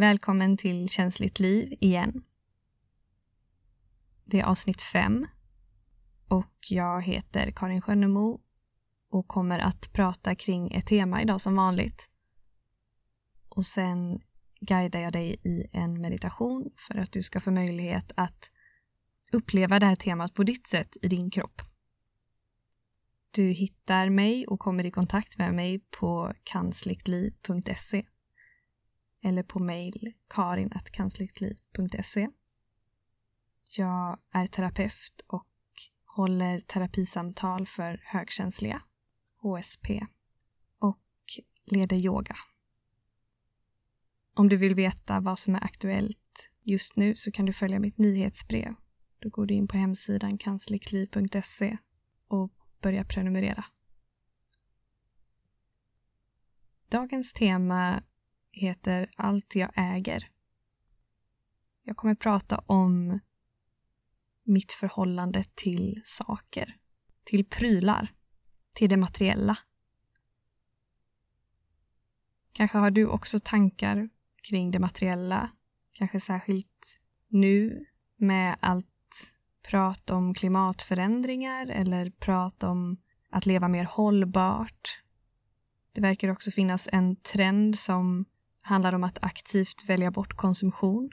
Välkommen till Känsligt liv igen. Det är avsnitt 5 och jag heter Karin Skönnemo och kommer att prata kring ett tema idag som vanligt. Och sen guidar jag dig i en meditation för att du ska få möjlighet att uppleva det här temat på ditt sätt i din kropp. Du hittar mig och kommer i kontakt med mig på kansliktliv.se eller på mejl karin.kansliktliv.se. Jag är terapeut och håller terapisamtal för högkänsliga, HSP och leder yoga. Om du vill veta vad som är aktuellt just nu så kan du följa mitt nyhetsbrev. Då går du in på hemsidan kansliktliv.se och börjar prenumerera. Dagens tema heter Allt jag äger. Jag kommer prata om mitt förhållande till saker, till prylar, till det materiella. Kanske har du också tankar kring det materiella, kanske särskilt nu med allt prat om klimatförändringar eller prat om att leva mer hållbart. Det verkar också finnas en trend som handlar om att aktivt välja bort konsumtion.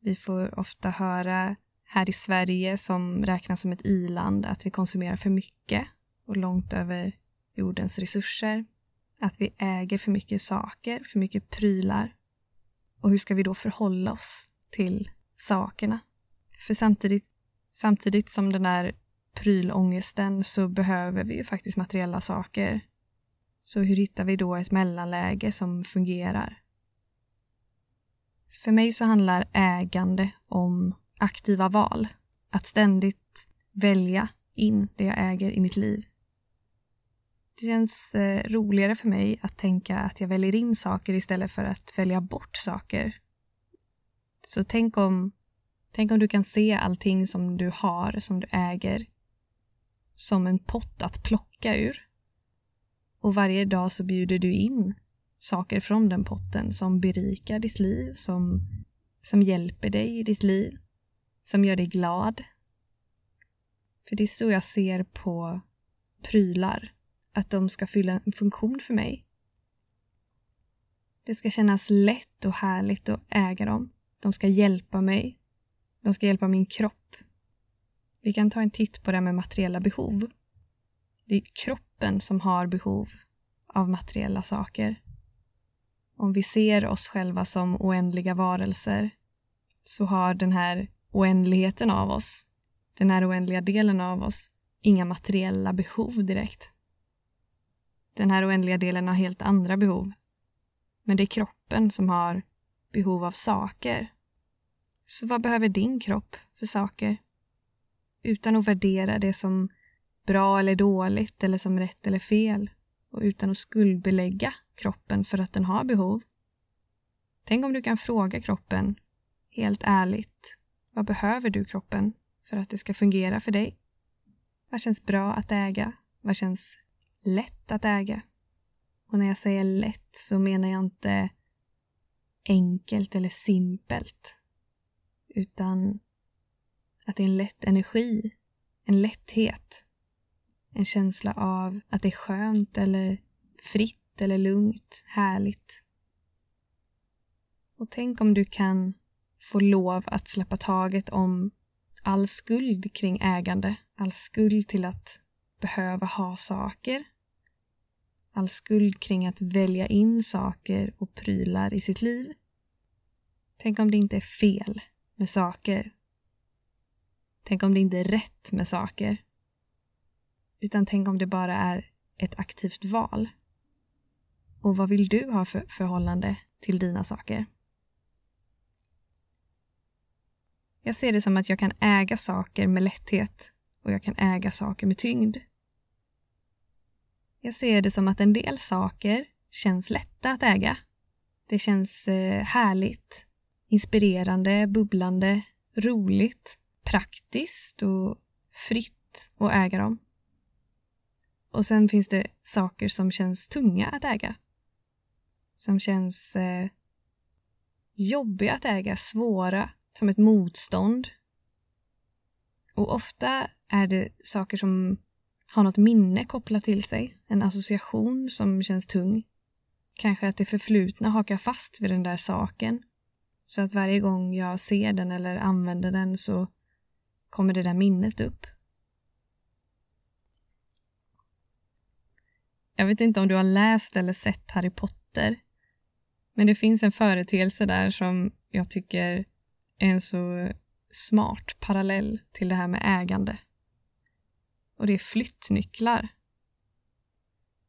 Vi får ofta höra här i Sverige, som räknas som ett iland, att vi konsumerar för mycket och långt över jordens resurser. Att vi äger för mycket saker, för mycket prylar. Och hur ska vi då förhålla oss till sakerna? För samtidigt, samtidigt som den där prylångesten så behöver vi ju faktiskt materiella saker så hur hittar vi då ett mellanläge som fungerar? För mig så handlar ägande om aktiva val. Att ständigt välja in det jag äger i mitt liv. Det känns eh, roligare för mig att tänka att jag väljer in saker istället för att välja bort saker. Så tänk om, tänk om du kan se allting som du har, som du äger, som en pott att plocka ur. Och varje dag så bjuder du in saker från den potten som berikar ditt liv, som, som hjälper dig i ditt liv, som gör dig glad. För det är så jag ser på prylar, att de ska fylla en funktion för mig. Det ska kännas lätt och härligt att äga dem. De ska hjälpa mig. De ska hjälpa min kropp. Vi kan ta en titt på det här med materiella behov. Det är gruppen som har behov av materiella saker. Om vi ser oss själva som oändliga varelser så har den här oändligheten av oss, den här oändliga delen av oss, inga materiella behov direkt. Den här oändliga delen har helt andra behov. Men det är kroppen som har behov av saker. Så vad behöver din kropp för saker? Utan att värdera det som bra eller dåligt eller som rätt eller fel och utan att skuldbelägga kroppen för att den har behov. Tänk om du kan fråga kroppen, helt ärligt, vad behöver du kroppen för att det ska fungera för dig? Vad känns bra att äga? Vad känns lätt att äga? Och när jag säger lätt så menar jag inte enkelt eller simpelt, utan att det är en lätt energi, en lätthet en känsla av att det är skönt eller fritt eller lugnt, härligt. Och tänk om du kan få lov att släppa taget om all skuld kring ägande, all skuld till att behöva ha saker, all skuld kring att välja in saker och prylar i sitt liv. Tänk om det inte är fel med saker. Tänk om det inte är rätt med saker. Utan tänk om det bara är ett aktivt val. Och vad vill du ha för förhållande till dina saker? Jag ser det som att jag kan äga saker med lätthet och jag kan äga saker med tyngd. Jag ser det som att en del saker känns lätta att äga. Det känns eh, härligt, inspirerande, bubblande, roligt, praktiskt och fritt att äga dem. Och sen finns det saker som känns tunga att äga. Som känns eh, jobbiga att äga, svåra, som ett motstånd. Och ofta är det saker som har något minne kopplat till sig, en association som känns tung. Kanske att det förflutna hakar fast vid den där saken. Så att varje gång jag ser den eller använder den så kommer det där minnet upp. Jag vet inte om du har läst eller sett Harry Potter. Men det finns en företeelse där som jag tycker är en så smart parallell till det här med ägande. Och det är flyttnycklar.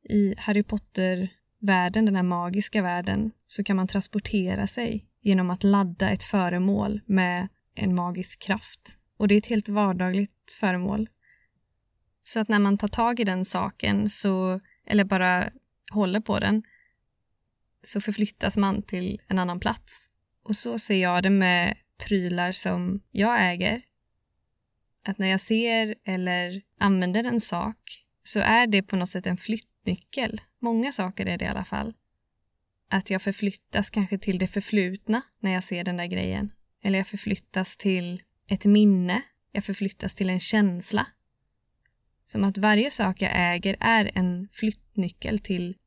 I Harry Potter-världen, den här magiska världen, så kan man transportera sig genom att ladda ett föremål med en magisk kraft. Och det är ett helt vardagligt föremål. Så att när man tar tag i den saken, så, eller bara håller på den, så förflyttas man till en annan plats. Och så ser jag det med prylar som jag äger. Att när jag ser eller använder en sak så är det på något sätt en flyttnyckel. Många saker är det i alla fall. Att jag förflyttas kanske till det förflutna när jag ser den där grejen. Eller jag förflyttas till ett minne. Jag förflyttas till en känsla. Som att varje sak jag äger är en flyttnyckel till,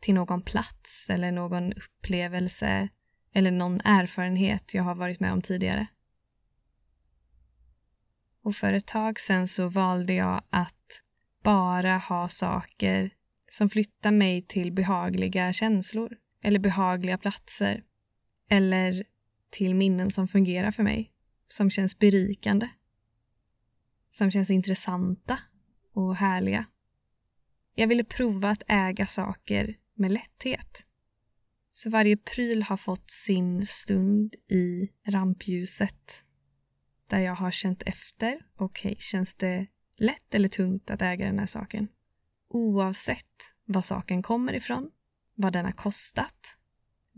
till någon plats eller någon upplevelse eller någon erfarenhet jag har varit med om tidigare. Och för ett tag sedan så valde jag att bara ha saker som flyttar mig till behagliga känslor eller behagliga platser eller till minnen som fungerar för mig, som känns berikande, som känns intressanta och härliga. Jag ville prova att äga saker med lätthet. Så varje pryl har fått sin stund i rampljuset där jag har känt efter. Okej, okay, känns det lätt eller tungt att äga den här saken? Oavsett var saken kommer ifrån, vad den har kostat,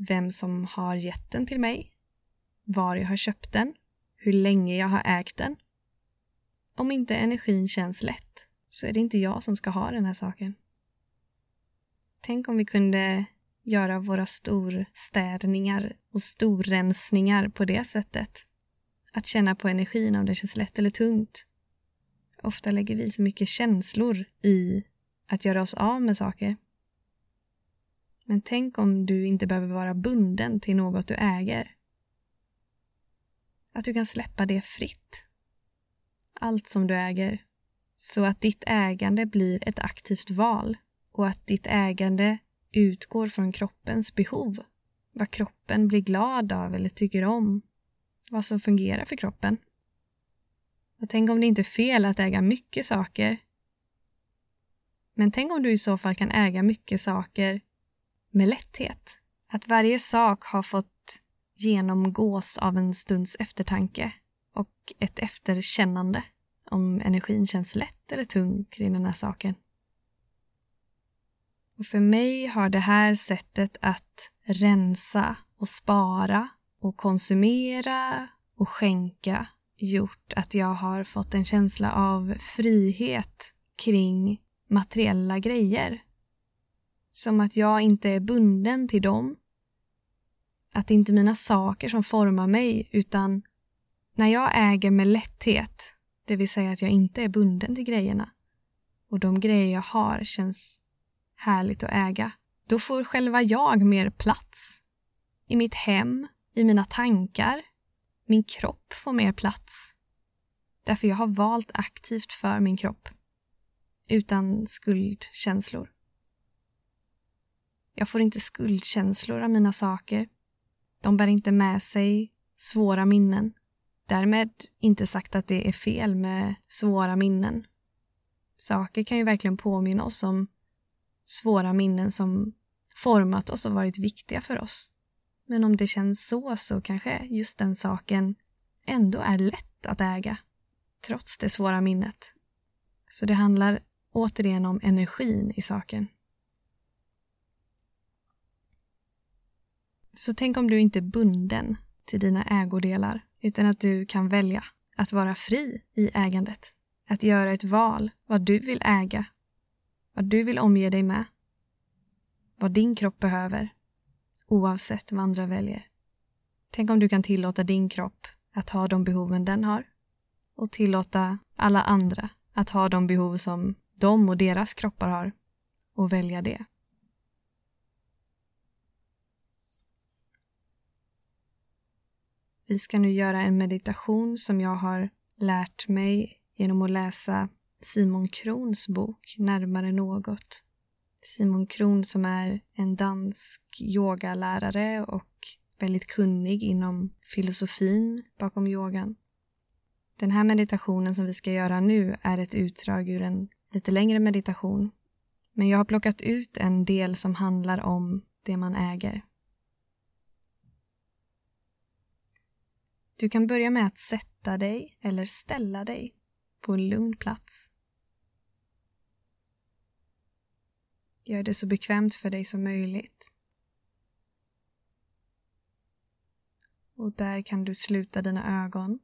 vem som har gett den till mig, var jag har köpt den, hur länge jag har ägt den. Om inte energin känns lätt så är det inte jag som ska ha den här saken. Tänk om vi kunde göra våra storstädningar och storrensningar på det sättet. Att känna på energin om det känns lätt eller tungt. Ofta lägger vi så mycket känslor i att göra oss av med saker. Men tänk om du inte behöver vara bunden till något du äger. Att du kan släppa det fritt. Allt som du äger. Så att ditt ägande blir ett aktivt val och att ditt ägande utgår från kroppens behov. Vad kroppen blir glad av eller tycker om. Vad som fungerar för kroppen. Och tänk om det inte är fel att äga mycket saker. Men tänk om du i så fall kan äga mycket saker med lätthet. Att varje sak har fått genomgås av en stunds eftertanke och ett efterkännande om energin känns lätt eller tung kring den här saken. Och för mig har det här sättet att rensa och spara och konsumera och skänka gjort att jag har fått en känsla av frihet kring materiella grejer. Som att jag inte är bunden till dem. Att det inte är mina saker som formar mig utan när jag äger med lätthet, det vill säga att jag inte är bunden till grejerna och de grejer jag har känns härligt att äga. Då får själva jag mer plats. I mitt hem, i mina tankar. Min kropp får mer plats. Därför jag har valt aktivt för min kropp. Utan skuldkänslor. Jag får inte skuldkänslor av mina saker. De bär inte med sig svåra minnen. Därmed inte sagt att det är fel med svåra minnen. Saker kan ju verkligen påminna oss om svåra minnen som format oss och varit viktiga för oss. Men om det känns så, så kanske just den saken ändå är lätt att äga, trots det svåra minnet. Så det handlar återigen om energin i saken. Så tänk om du inte är bunden till dina ägodelar, utan att du kan välja att vara fri i ägandet. Att göra ett val vad du vill äga vad du vill omge dig med, vad din kropp behöver, oavsett vad andra väljer. Tänk om du kan tillåta din kropp att ha de behoven den har och tillåta alla andra att ha de behov som de och deras kroppar har och välja det. Vi ska nu göra en meditation som jag har lärt mig genom att läsa Simon Krons bok Närmare något. Simon Kron som är en dansk yogalärare och väldigt kunnig inom filosofin bakom yogan. Den här meditationen som vi ska göra nu är ett utdrag ur en lite längre meditation. Men jag har plockat ut en del som handlar om det man äger. Du kan börja med att sätta dig eller ställa dig på en lugn plats. Gör det så bekvämt för dig som möjligt. Och där kan du sluta dina ögon.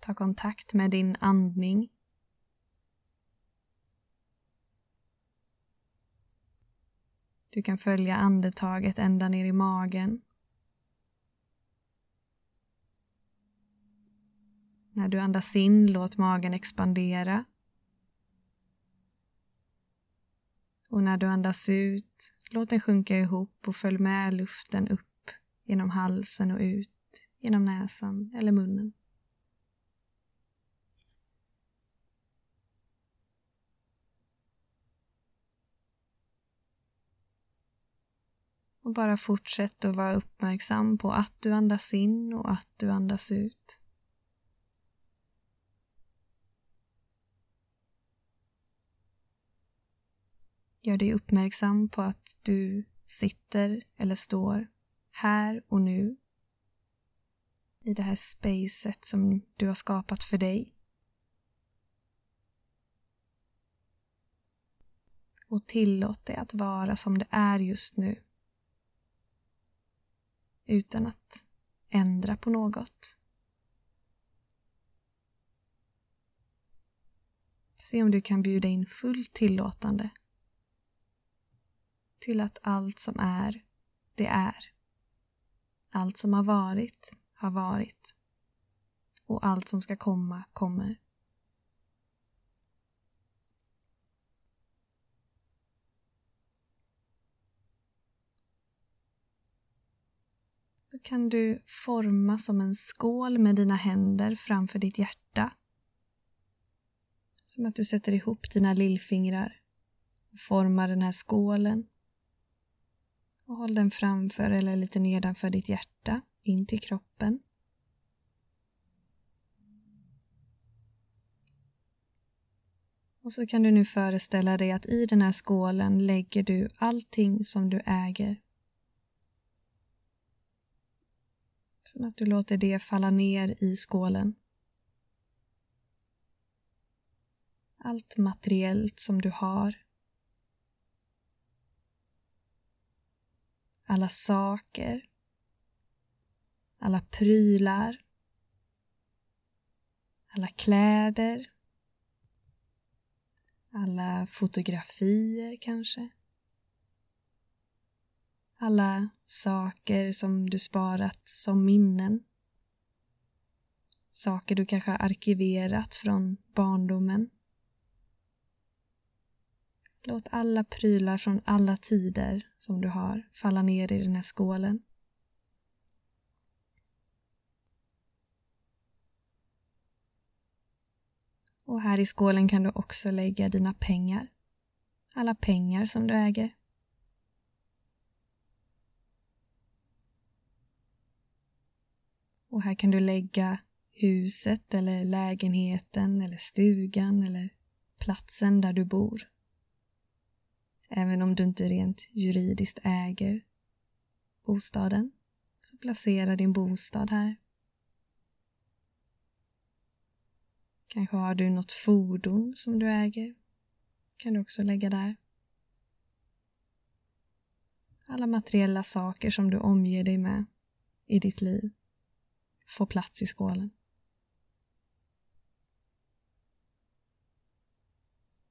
Ta kontakt med din andning. Du kan följa andetaget ända ner i magen. När du andas in, låt magen expandera. Och när du andas ut, låt den sjunka ihop och följ med luften upp genom halsen och ut genom näsan eller munnen. Och bara fortsätt att vara uppmärksam på att du andas in och att du andas ut. Gör dig uppmärksam på att du sitter eller står här och nu i det här spacet som du har skapat för dig. Och tillåt det att vara som det är just nu. Utan att ändra på något. Se om du kan bjuda in fullt tillåtande till att allt som är, det är. Allt som har varit, har varit. Och allt som ska komma, kommer. Då kan du forma som en skål med dina händer framför ditt hjärta. Som att du sätter ihop dina lillfingrar och formar den här skålen och håll den framför eller lite nedanför ditt hjärta, in till kroppen. Och så kan du nu föreställa dig att i den här skålen lägger du allting som du äger. Så att du låter det falla ner i skålen. Allt materiellt som du har alla saker, alla prylar, alla kläder, alla fotografier kanske. Alla saker som du sparat som minnen. Saker du kanske har arkiverat från barndomen. Låt alla prylar från alla tider som du har falla ner i den här skålen. Och här i skålen kan du också lägga dina pengar. Alla pengar som du äger. Och här kan du lägga huset eller lägenheten eller stugan eller platsen där du bor. Även om du inte rent juridiskt äger bostaden, så placera din bostad här. Kanske har du något fordon som du äger. kan du också lägga där. Alla materiella saker som du omger dig med i ditt liv får plats i skålen.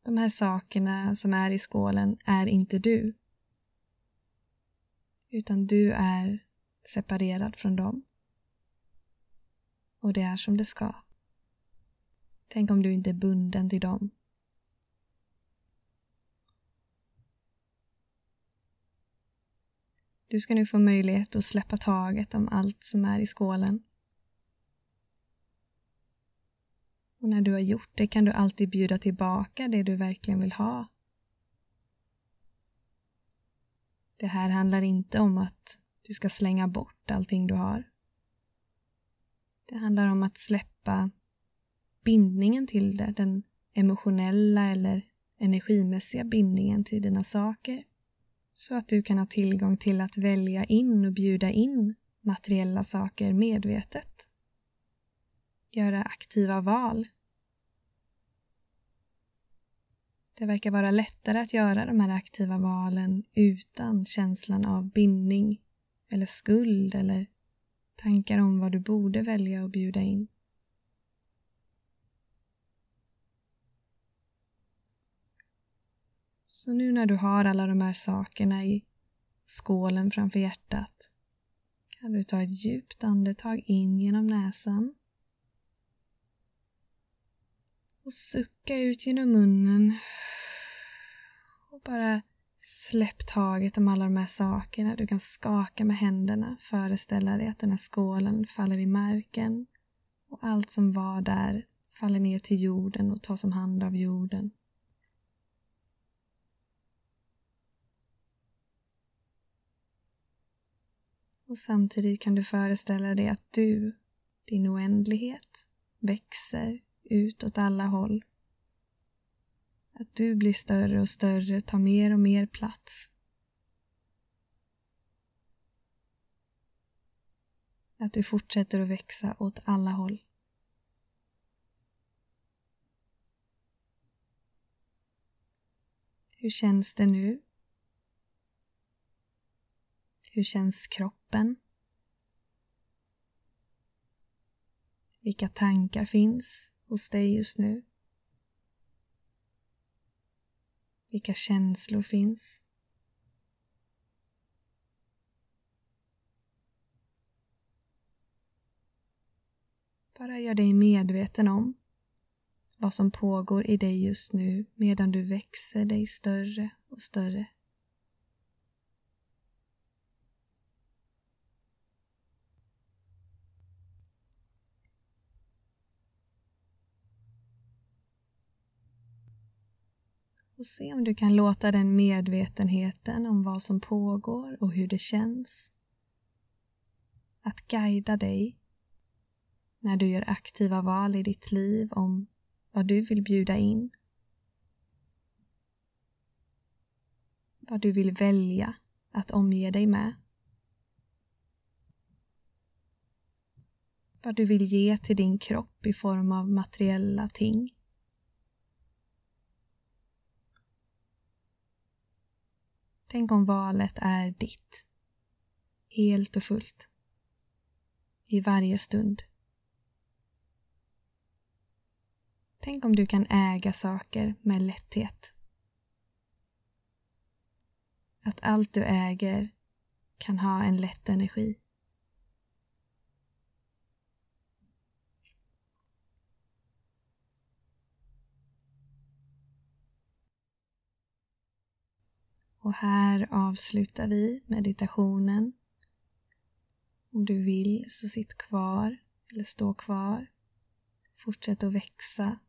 De här sakerna som är i skålen är inte du. Utan du är separerad från dem. Och det är som det ska. Tänk om du inte är bunden till dem. Du ska nu få möjlighet att släppa taget om allt som är i skålen. Och när du har gjort det kan du alltid bjuda tillbaka det du verkligen vill ha. Det här handlar inte om att du ska slänga bort allting du har. Det handlar om att släppa bindningen till det, den emotionella eller energimässiga bindningen till dina saker. Så att du kan ha tillgång till att välja in och bjuda in materiella saker medvetet. Göra aktiva val. Det verkar vara lättare att göra de här aktiva valen utan känslan av bindning eller skuld eller tankar om vad du borde välja och bjuda in. Så nu när du har alla de här sakerna i skålen framför hjärtat kan du ta ett djupt andetag in genom näsan och sucka ut genom munnen och bara släpp taget om alla de här sakerna. Du kan skaka med händerna, föreställa dig att den här skålen faller i marken och allt som var där faller ner till jorden och tas om hand av jorden. Och samtidigt kan du föreställa dig att du, din oändlighet, växer ut åt alla håll. Att du blir större och större, tar mer och mer plats. Att du fortsätter att växa åt alla håll. Hur känns det nu? Hur känns kroppen? Vilka tankar finns hos dig just nu? Vilka känslor finns? Bara gör dig medveten om vad som pågår i dig just nu medan du växer dig större och större. Och se om du kan låta den medvetenheten om vad som pågår och hur det känns att guida dig när du gör aktiva val i ditt liv om vad du vill bjuda in. Vad du vill välja att omge dig med. Vad du vill ge till din kropp i form av materiella ting. Tänk om valet är ditt. Helt och fullt. I varje stund. Tänk om du kan äga saker med lätthet. Att allt du äger kan ha en lätt energi. Och här avslutar vi meditationen. Om du vill så sitt kvar eller stå kvar. Fortsätt att växa.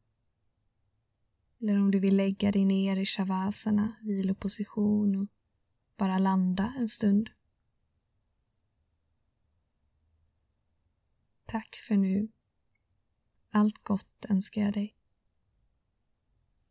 Eller om du vill lägga dig ner i shavasana, viloposition och bara landa en stund. Tack för nu. Allt gott önskar jag dig.